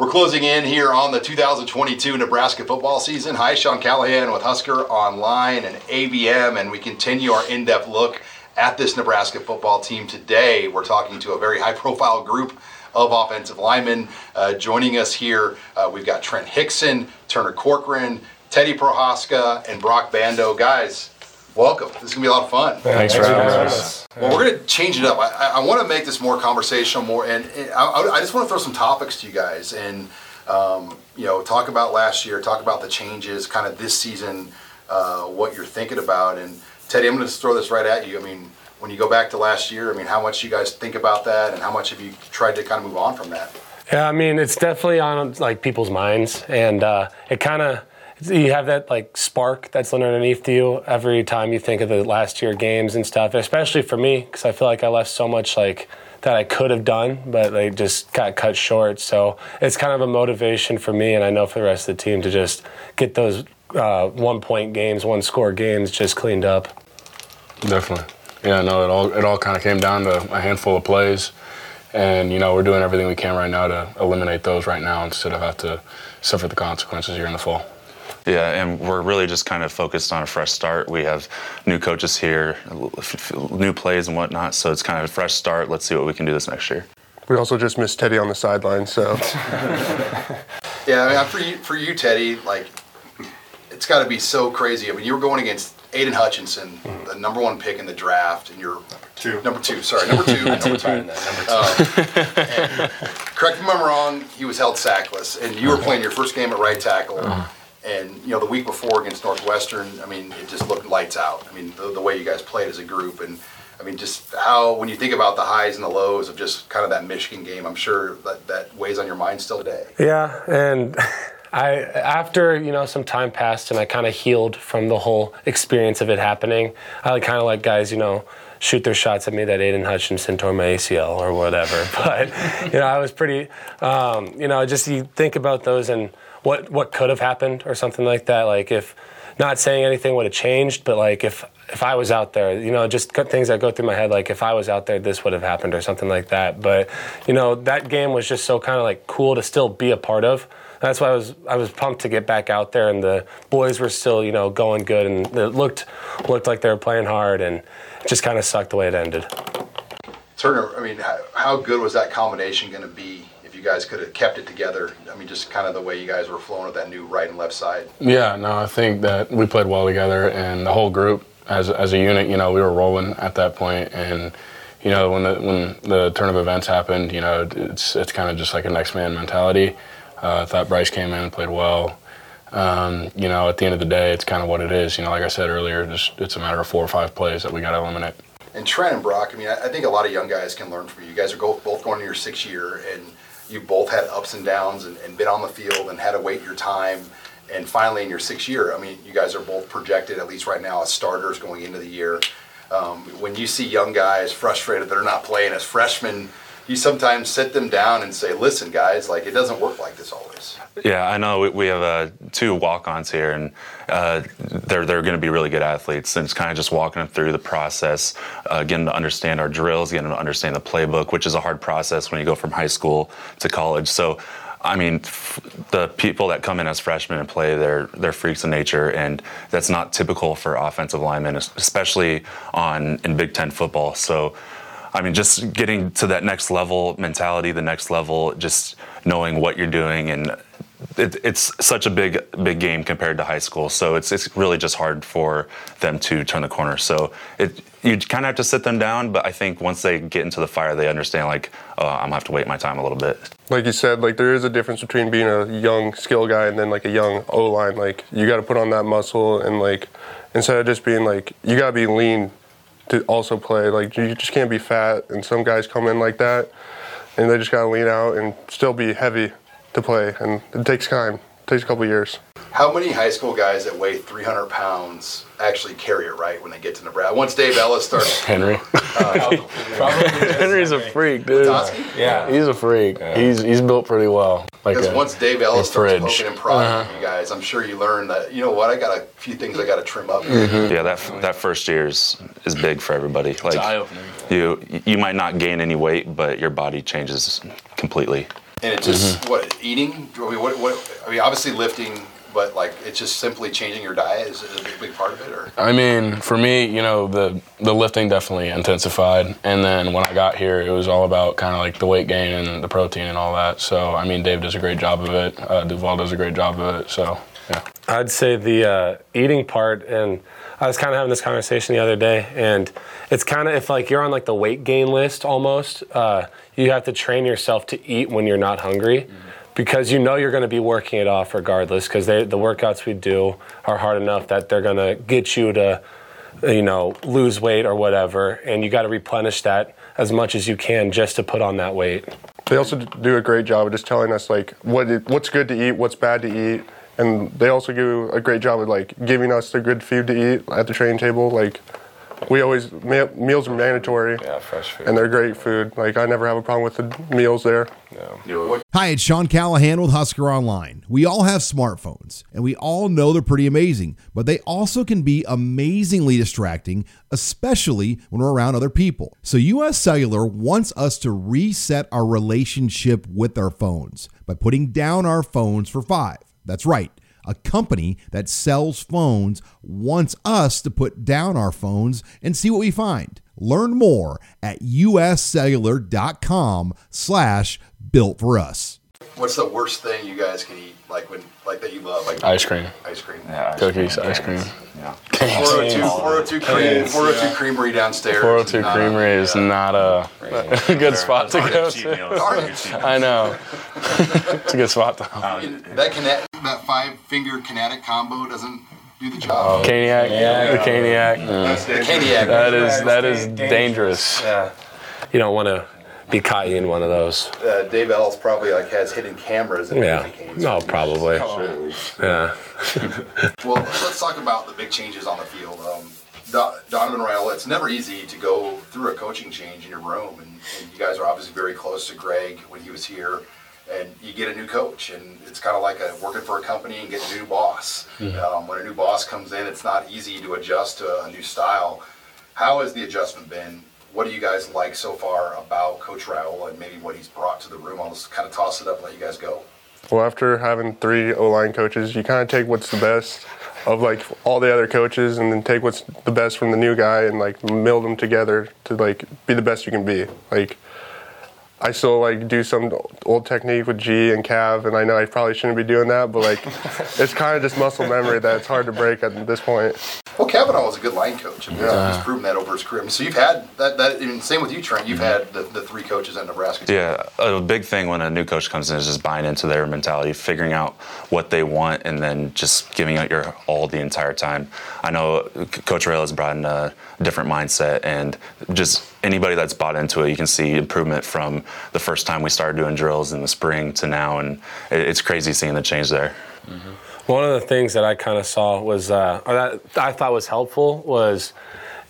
We're closing in here on the 2022 Nebraska football season. Hi, Sean Callahan with Husker Online and ABM, and we continue our in depth look at this Nebraska football team. Today, we're talking to a very high profile group of offensive linemen. Uh, joining us here, uh, we've got Trent Hixson, Turner Corcoran, Teddy Prochazka, and Broc Bando. Guys, welcome. This is going to be a lot of fun. Thanks, Thanks for having us. Well, we're going to change it up. I, I want to make this more conversational, more, and, and I, I, just want to throw some topics to you guys, and um, you know, talk about last year, talk about the changes, kind of this season, uh, what you're thinking about. And Teddy, I'm going to throw this right at you. I mean, when you go back to last year, I mean, how much you guys think about that, and how much have you tried to kind of move on from that? Yeah, I mean, it's definitely on like people's minds, and uh, it kind of you have that like spark that's underneath you every time you think of the last year games and stuff. Especially for me, because I feel like I left so much like that I could have done, but they just got cut short. So it's kind of a motivation for me, and I know for the rest of the team to just get those uh, one point games, one score games just cleaned up. Definitely. Yeah, no, it all it all kind of came down to a handful of plays, and you know we're doing everything we can right now to eliminate those right now instead of have to suffer the consequences here in the fall. Yeah, and we're really just kind of focused on a fresh start. We have new coaches here, new plays and whatnot, so it's kind of a fresh start. Let's see what we can do this next year. We also just missed Teddy on the sideline, so. yeah, I mean, for you, for you, Teddy, like it's got to be so crazy. I mean, you were going against Aidan Hutchinson, mm-hmm. the number one pick in the draft, and you're two. Number two, sorry, number two. number two. number two. Um, correct me if I'm wrong. He was held sackless, and you were playing your first game at right tackle. Uh-huh. And you know, the week before against Northwestern, I mean, it just looked lights out. I mean, the, the way you guys played as a group, and I mean, just how when you think about the highs and the lows of just kind of that Michigan game, I'm sure that that weighs on your mind still today. Yeah, and. I after you know some time passed and I kind of healed from the whole experience of it happening. I kind of like guys, you know, shoot their shots at me that Aidan Hutchinson tore my ACL or whatever. But you know, I was pretty, um, you know, just you think about those and what what could have happened or something like that. Like if not saying anything would have changed, but like if if I was out there, you know, just things that go through my head, like if I was out there, this would have happened or something like that. But you know, that game was just so kind of like cool to still be a part of. That's why I was I was pumped to get back out there, and the boys were still you know going good, and it looked looked like they were playing hard, and it just kind of sucked the way it ended. Turner, I mean, how good was that combination going to be you guys could have kept it together. I mean, just kind of the way you guys were flowing with that new right and left side. Yeah, no, I think that we played well together, and the whole group as as a unit, you know, we were rolling at that point, and you know, when the when the turn of events happened, you know, it's it's kind of just like a next man mentality. Uh, I thought Bryce came in and played well. Um, you know, at the end of the day, it's kind of what it is. You know, like I said earlier, just it's a matter of four or five plays that we got to eliminate. And Trent and Broc, I mean, I think a lot of young guys can learn from you. You guys are both both going to your sixth year, and you both had ups and downs and, and been on the field and had to wait your time. And finally, in your sixth year, I mean, you guys are both projected, at least right now, as starters going into the year. Um, when you see young guys frustrated that are not playing as freshmen, you sometimes sit them down and say, "Listen, guys, like it doesn't work like this always." Yeah, I know. We, have uh, two walk-ons here, and uh, they're they're going to be really good athletes. And it's kind of just walking them through the process, uh, getting to understand our drills, getting to understand the playbook, which is a hard process when you go from high school to college. So. I mean, f- the people that come in as freshmen and play, they're they're freaks of nature, and that's not typical for offensive linemen, especially on in Big Ten football. So, I mean, just getting to that next level mentality, the next level, just knowing what you're doing and it, it's such a big big game compared to high school, so it's it's really just hard for them to turn the corner. So it you kind of have to sit them down, but I think once they get into the fire, they understand like oh, I'm gonna have to wait my time a little bit. Like you said, like there is a difference between being a young skill guy and then like a young O line. Like you got to put on that muscle and like instead of just being like you got to be lean to also play. Like you just can't be fat, and some guys come in like that, and they just got to lean out and still be heavy to play, and it takes time. It takes a couple years. How many high school guys that weigh 300 pounds actually carry it right when they get to Nebraska? Once Dave Ellis starts, Henry. Uh, Henry's a freak, dude. Yeah, he's a freak. Yeah. He's he's built pretty well. Like because once Dave Ellis starts poking and prodding uh-huh. you guys, I'm sure you learn that you know what I got a few things I got to trim up. Mm-hmm. Yeah, that that first year is is big for everybody. Like you you might not gain any weight, but your body changes completely. And it's just what eating. I mean, what, what? I mean, obviously lifting, but like it's just simply changing your diet is a big, big part of it. Or I mean, for me, you know, the the lifting definitely intensified, and then when I got here, it was all about kind of like the weight gain and the protein and all that. So, I mean, Dave does a great job of it. Uh, Duval does a great job of it. So, yeah. I'd say the uh, eating part, and I was kind of having this conversation the other day, and it's kind of if like you're on like the weight gain list almost, uh, you have to train yourself to eat when you're not hungry. Because you know you're going to be working it off regardless. Because the workouts we do are hard enough that they're going to get you to, you know, lose weight or whatever, and you got to replenish that as much as you can just to put on that weight. They also do a great job of just telling us like what what's good to eat, what's bad to eat, and they also do a great job of like giving us the good food to eat at the training table. Like we always me- meals are mandatory, Yeah, fresh food. and they're great food. Like I never have a problem with the meals there. Hi, it's Sean Callahan with Husker Online. We all have smartphones, and we all know they're pretty amazing, but they also can be amazingly distracting, especially when we're around other people. So, US Cellular wants us to reset our relationship with our phones by putting down our phones for five. That's right. A company that sells phones wants us to put down our phones and see what we find. Learn more at uscellular.com slash built for us. What's the worst thing you guys can eat? Like when, like that you love, like Ice cream, ice cream. Yeah, cookies, ice cream. Yeah. 402, 402 cream, 402 creamery downstairs. 402 is not- Creamery is yeah. not a, a good spot to go to. I know. it's a good spot to. That kinet, that five finger kinetic combo doesn't do the job. Caniac, the Caniac. The Caniac. That is that is dangerous. Yeah. You don't want to be caught in one of those. uh, Dave Ellis probably like has hidden cameras. In Yeah. games. No, probably. Yeah. Well, let's talk about the big changes on the field. Um, Donovan Raiola, it's never easy to go through a coaching change in your room, and, and you guys are obviously very close to Greg when he was here. And you get a new coach, and it's kind of like a, working for a company and getting a new boss. Um, when a new boss comes in, it's not easy to adjust to a new style. How has the adjustment been? What do you guys like so far about Coach Raiola and maybe what he's brought to the room? I'll just kind of toss it up and let you guys go. Well, after having three O line coaches, you kind of take what's the best of like all the other coaches, and then take what's the best from the new guy and like meld them together to like be the best you can be. Like I still like do some old technique with G and Cav, and I know I probably shouldn't be doing that, but like it's kind of just muscle memory that it's hard to break at this point. Well, Cavanaugh was a good line coach. I mean, he's proven that over his career. I mean, so you've had that. That and same with you, Trent. You've had the, the three coaches at Nebraska. Yeah, a big thing when a new coach comes in is just buying into their mentality, figuring out what they want, and then just giving out your all the entire time. I know Coach Rail has brought in a different mindset, and just anybody that's bought into it, you can see improvement from the first time we started doing drills in the spring to now, and it- it's crazy seeing the change there. One of the things that I kind of saw was, uh, or that I thought was helpful was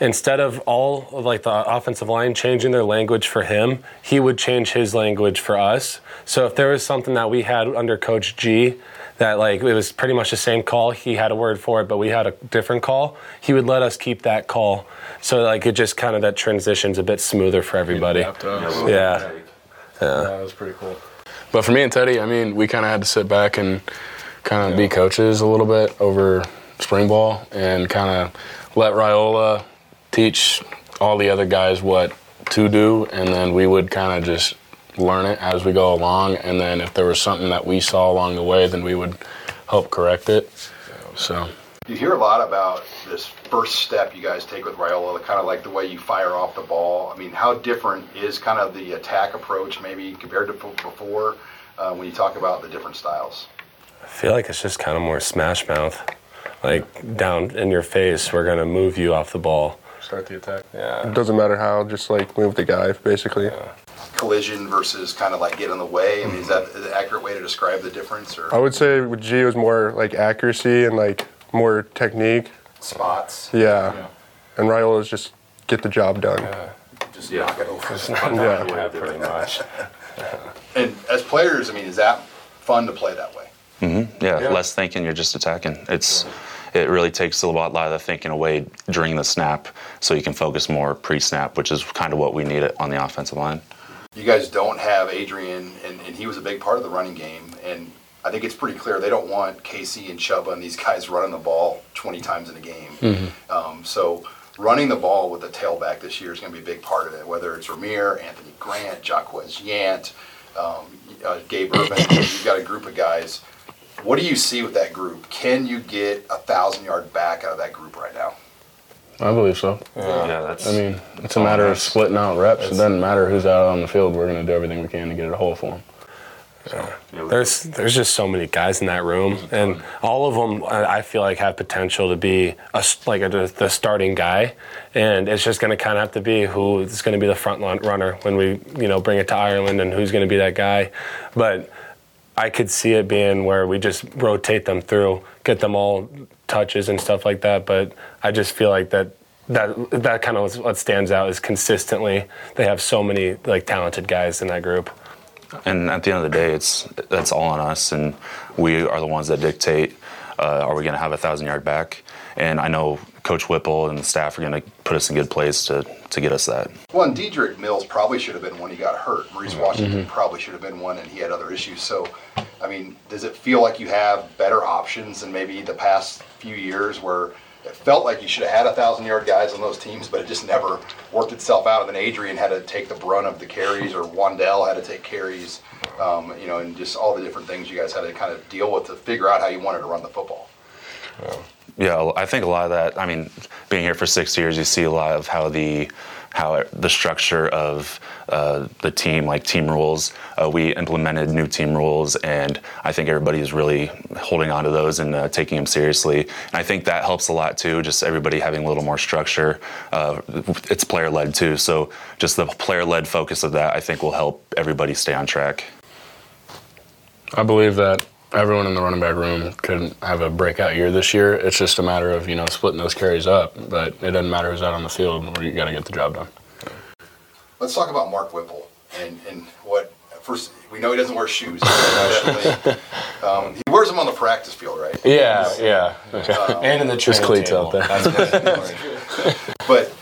instead of all of like the offensive line changing their language for him, he would change his language for us. So if there was something that we had under Coach G that like it was pretty much the same call, he had a word for it, but we had a different call, he would let us keep that call. So like it just kind of that transition's a bit smoother for everybody. Yeah. yeah, That was pretty cool. But for me and Teddy, I mean, we kind of had to sit back and kind of be coaches a little bit over spring ball and kind of let Raiola teach all the other guys what to do, and then we would kind of just learn it as we go along. And then if there was something that we saw along the way, then we would help correct it. So. You hear a lot about this first step you guys take with Raiola, kind of like the way you fire off the ball. I mean, how different is kind of the attack approach maybe compared to before uh, when you talk about the different styles? I feel like it's just kind of more smash mouth. Like down in your face, we're gonna move you off the ball. Start the attack. Yeah. It doesn't matter how, just like move the guy basically. Collision versus kind of like get in the way. I mean, is that an accurate way to describe the difference or I would say with G it was more like accuracy and like more technique. spots? Yeah. And Raiola is just get the job done. Just knock it over. Yeah. pretty much. And as players, I mean, is that fun to play that way? Mm-hmm. Yeah, less thinking, you're just attacking. It's it really takes a lot, lot of the thinking away during the snap, so you can focus more pre-snap, which is kind of what we need it on the offensive line. You guys don't have Adrian, and, and he was a big part of the running game. And I think it's pretty clear they don't want Casey and Chubba and these guys running the ball 20 times in a game. Um, so running the ball with a tailback this year is going to be a big part of it, whether it's Rahmir, Anthony Grant, Jaquez Yant, um, uh, Gabe Ervin. You've got a group of guys. What do you see with that group? Can you get a thousand yard back out of that group right now? I believe so. Yeah, that's. I mean, it's a matter of splitting out reps. It doesn't matter who's out on the field. We're going to do everything we can to get it a hole for them. There's there's just so many guys in that room, and all of them I I feel like have potential to be a, s- like a, the starting guy, and it's just going to kind of have to be who is going to be the front runner when we you know bring it to Ireland, and who's going to be that guy. But I could see it being where we just rotate them through, get them all touches and stuff like that. But I just feel like that that that kind of what stands out is consistently they have so many like talented guys in that group. And at the end of the day, it's that's all on us, and we are the ones that dictate. Uh, are we going to have a thousand yard back? And I know Coach Whipple and the staff are going to put us in good place to to get us that. Well, and Dedrick Mills probably should have been one he got hurt. Maurice Washington probably should have been one, and he had other issues. So, I mean, does it feel like you have better options than maybe the past few years where it felt like you should have had a thousand yard guys on those teams, but it just never worked itself out? And then Adrian had to take the brunt of the carries, or Wan'Dale had to take carries, um, you know, and just all the different things you guys had to kind of deal with to figure out how you wanted to run the football. Yeah, I think a lot of that. I mean, being here for six years, you see a lot of how the how the structure of uh, the team, like team rules. Uh, we implemented new team rules, and I think everybody is really holding on to those and uh, taking them seriously. And I think that helps a lot too. Just everybody having a little more structure. Uh, it's player led too, so just the player led focus of that, I think, will help everybody stay on track. I believe that everyone in the running back room could have a breakout year this year. It's just a matter of you know splitting those carries up. But it doesn't matter who's out on the field. You got to get the job done. Let's talk about Mark Whipple and, and what first we know he doesn't wear shoes. Um, he wears them on the practice field, right? Yeah, yeah. And in the Just cleats table. out there. But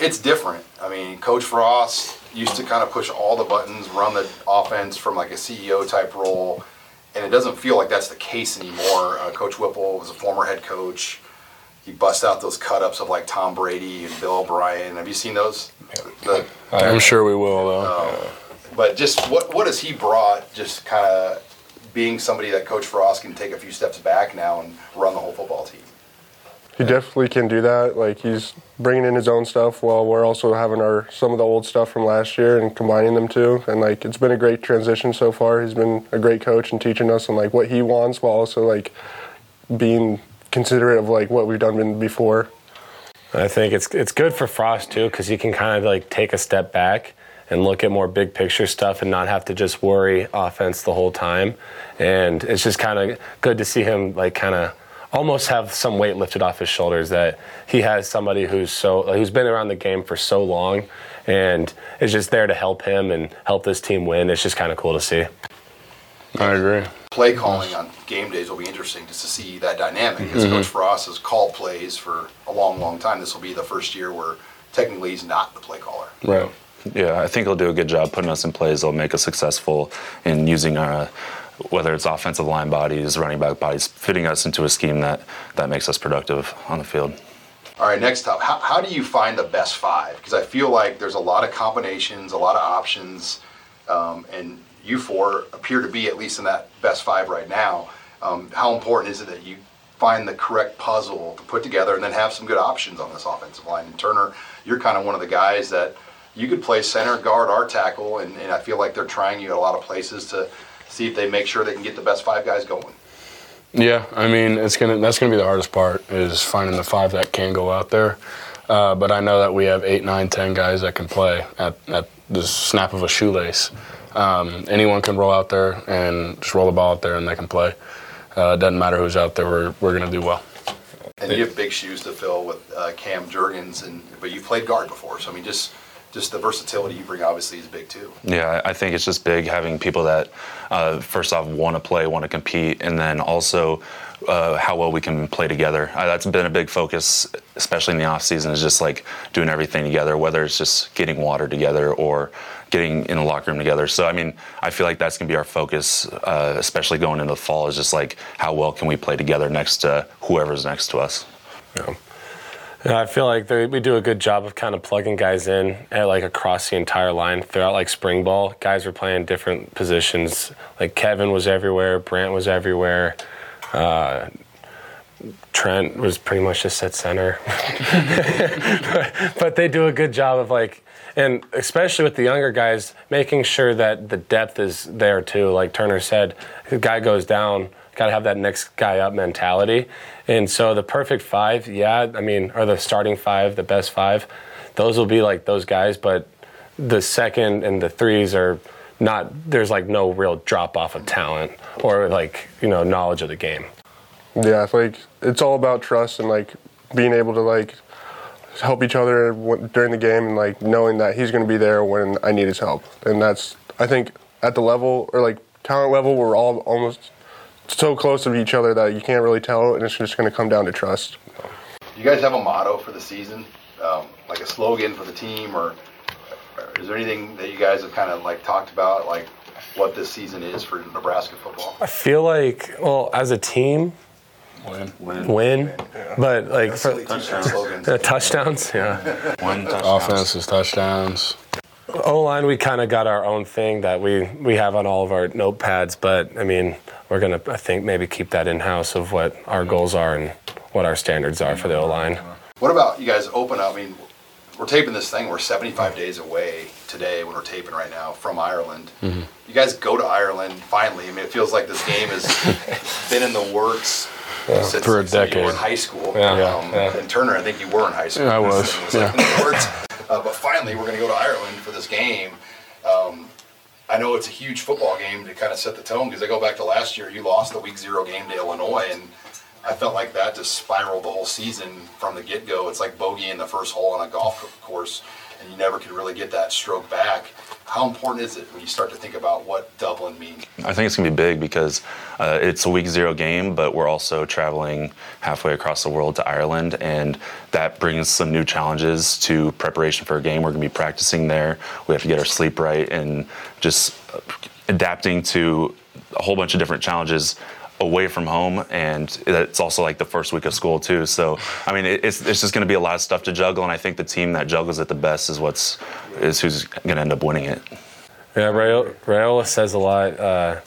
it's different. I mean, Coach Frost used to kind of push all the buttons, run the offense from like a CEO type role, and it doesn't feel like that's the case anymore. Uh, coach Whipple was a former head coach. He busts out those cut ups of like Tom Brady and Bill O'Brien. Have you seen those? The, I'm sure we will though. but just what what has he brought? Just kind of being somebody that Coach Frost can take a few steps back now and run the whole football team. He definitely can do that. Like he's bringing in his own stuff while we're also having our some of the old stuff from last year and combining them too. And like it's been a great transition so far. He's been a great coach and teaching us on like what he wants while also like being considerate of like what we've done before. I think it's it's good for Frost too because he can kind of like take a step back and look at more big picture stuff and not have to just worry offense the whole time. And it's just kind of good to see him like kind of almost have some weight lifted off his shoulders that he has somebody who's so who's been around the game for so long and is just there to help him and help this team win. It's just kind of cool to see. I agree. play calling on game days will be interesting just to see that dynamic. Because mm-hmm. Coach Frost has called plays for a long, long time. This will be the first year where technically he's not the play caller. Right. Yeah, I think he'll do a good job putting us in plays He'll make us successful in using our, whether it's offensive line bodies, running back bodies, fitting us into a scheme that, that makes us productive on the field. All right, next up, how, how do you find the best five? Because I feel like there's a lot of combinations, a lot of options, um, and you four appear to be at least in that best five right now. Um, how important is it that you find the correct puzzle to put together and then have some good options on this offensive line? And Turner, you're kind of one of the guys that you could play center, guard, or tackle, and, and I feel like they're trying you at a lot of places to see if they make sure they can get the best five guys going. Yeah, I mean, it's gonna that's gonna be the hardest part is finding the five that can go out there. Uh, but I know that we have eight, nine, ten guys that can play at, at the snap of a shoelace. Um, anyone can roll out there and just roll the ball out there, and they can play. Uh, it doesn't matter who's out there. We're we're gonna do well. And you have big shoes to fill with uh, Cam Jurgens, and but you've played guard before, so I mean, just just the versatility you bring obviously is big too. Yeah, I I think it's just big having people that, uh, first off, want to play, want to compete, and then also uh, how well we can play together. Uh, that's been a big focus, especially in the off season, is just like doing everything together, whether it's just getting water together or getting in the locker room together. So I mean, I feel like that's gonna be our focus, uh, especially going into the fall. Is just like how well can we play together next to whoever's next to us. Yeah. I feel like they, we do a good job of kind of plugging guys in at like across the entire line throughout like spring ball. Guys were playing different positions. Like Kevin was everywhere, Brant was everywhere. Uh, Trent was pretty much just at center. but they do a good job of like, and especially with the younger guys, making sure that the depth is there too. Like Turner said, the guy goes down, got to have that next guy up mentality. And so the perfect five, yeah, I mean, or the starting five, the best five, those will be like those guys. But the second and the threes are not, there's like no real drop off of talent or like, you know, knowledge of the game. Yeah, like it's all about trust and like being able to like help each other during the game and like knowing that he's going to be there when I need his help. And that's I think at the level or like talent level we're all almost so close to each other that you can't really tell, and it's just going to come down to trust. You guys have a motto for the season, um, like a slogan for the team, or, or is there anything that you guys have kind of like talked about, like what this season is for Nebraska football? I feel like, well, as a team, Win. Win. Win. Yeah. But like for touchdowns. Uh, touchdowns, yeah. Win touchdowns. Offenses, touchdowns. O line, we kind of got our own thing that we we have on all of our notepads. But I mean, we're gonna I think maybe keep that in house of what our goals are and what our standards are for the O line. What about you guys open up? I mean, we're taping this thing. We're 75 days away today when we're taping right now from Ireland. Mm-hmm. You guys go to Ireland finally. I mean, it feels like this game has been in the works yeah, since, for a decade. You were in high school. Yeah, um, yeah. And Turner, I think you were in high school. Yeah, I was. was yeah. Uh, but finally, we're going to go to Ireland for this game. Um, I know it's a huge football game to kind of set the tone because I go back to last year. You lost the week zero game to Illinois, and I felt like that just spiraled the whole season from the get go. It's like bogey in the first hole on a golf course and you never could really get that stroke back. How important is it when you start to think about what Dublin means? I think it's going to be big because uh, it's a week zero game, but we're also traveling halfway across the world to Ireland, and that brings some new challenges to preparation for a game. We're going to be practicing there. We have to get our sleep right and just adapting to a whole bunch of different challenges away from home, and it's also like the first week of school too. So, I mean, it's it's just going to be a lot of stuff to juggle, and I think the team that juggles it the best is what's is who's going to end up winning it. Yeah, Raiola says a lot. Uh,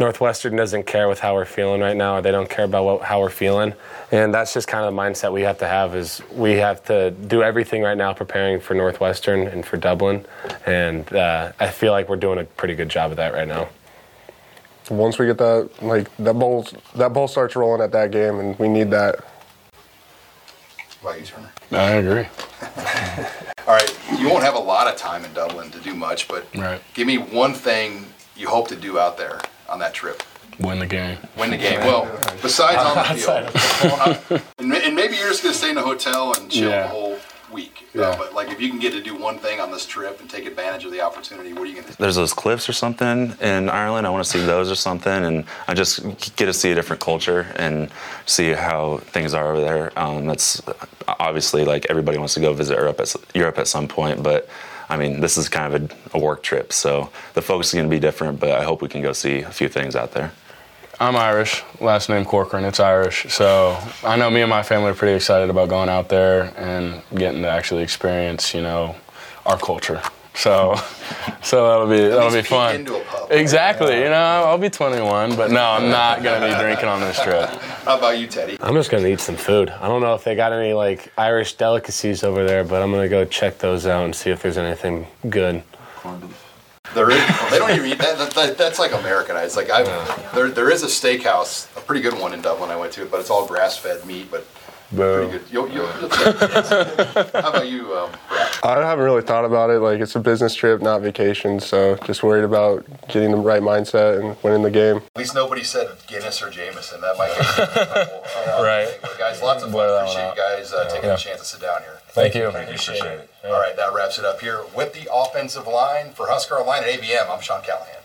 Northwestern doesn't care with how we're feeling right now. They don't care about what, how we're feeling, and that's just kind of the mindset we have to have. Is we have to do everything right now preparing for Northwestern and for Dublin, and uh, I feel like we're doing a pretty good job of that right now once we get that like that ball that ball starts rolling at that game, and we need that. What you, Turner? I agree. All right, you won't have a lot of time in Dublin to do much, but right. give me one thing you hope to do out there on that trip. Win the game. Win the game. Well, besides on the field, and maybe you're just going to stay in a hotel and chill yeah. the whole week. Yeah. Uh, but like if you can get to do one thing on this trip and take advantage of the opportunity, what are you going to do? There's those cliffs or something in Ireland. I want to see those or something, and I just get to see a different culture and see how things are over there. Um, that's obviously like everybody wants to go visit Europe at, Europe at some point, but. I mean, this is kind of a, a work trip, so the focus is going to be different, but I hope we can go see a few things out there. I'm Irish, last name Corcoran. It's Irish. So I know me and my family are pretty excited about going out there and getting to actually experience, you know, our culture. So, so that'll be that'll be fun. Exactly. You know, I'll be 21, but no, I'm not gonna be drinking on this trip. How about you, Teddy? I'm just gonna eat some food. I don't know if they got any like Irish delicacies over there, but I'm gonna go check those out and see if there's anything good. There they don't even eat that, that, that. That's like Americanized. Like I, there, there is a steakhouse, a pretty good one in Dublin. I went to, but it's all grass-fed meat, but pretty good. You'll, you'll, you'll How about you, um, I haven't really thought about it. Like it's a business trip, not vacation. So just worried about getting the right mindset and winning the game. At least nobody said Guinness or Jameson. That might get right. guys, lots of fun. Appreciate you guys uh, taking yeah. a chance to sit down here. Thank, Thank you. Appreciate, Appreciate it. it. All right, that wraps it up here with the offensive line for Husker Online at ABM. I'm Sean Callahan.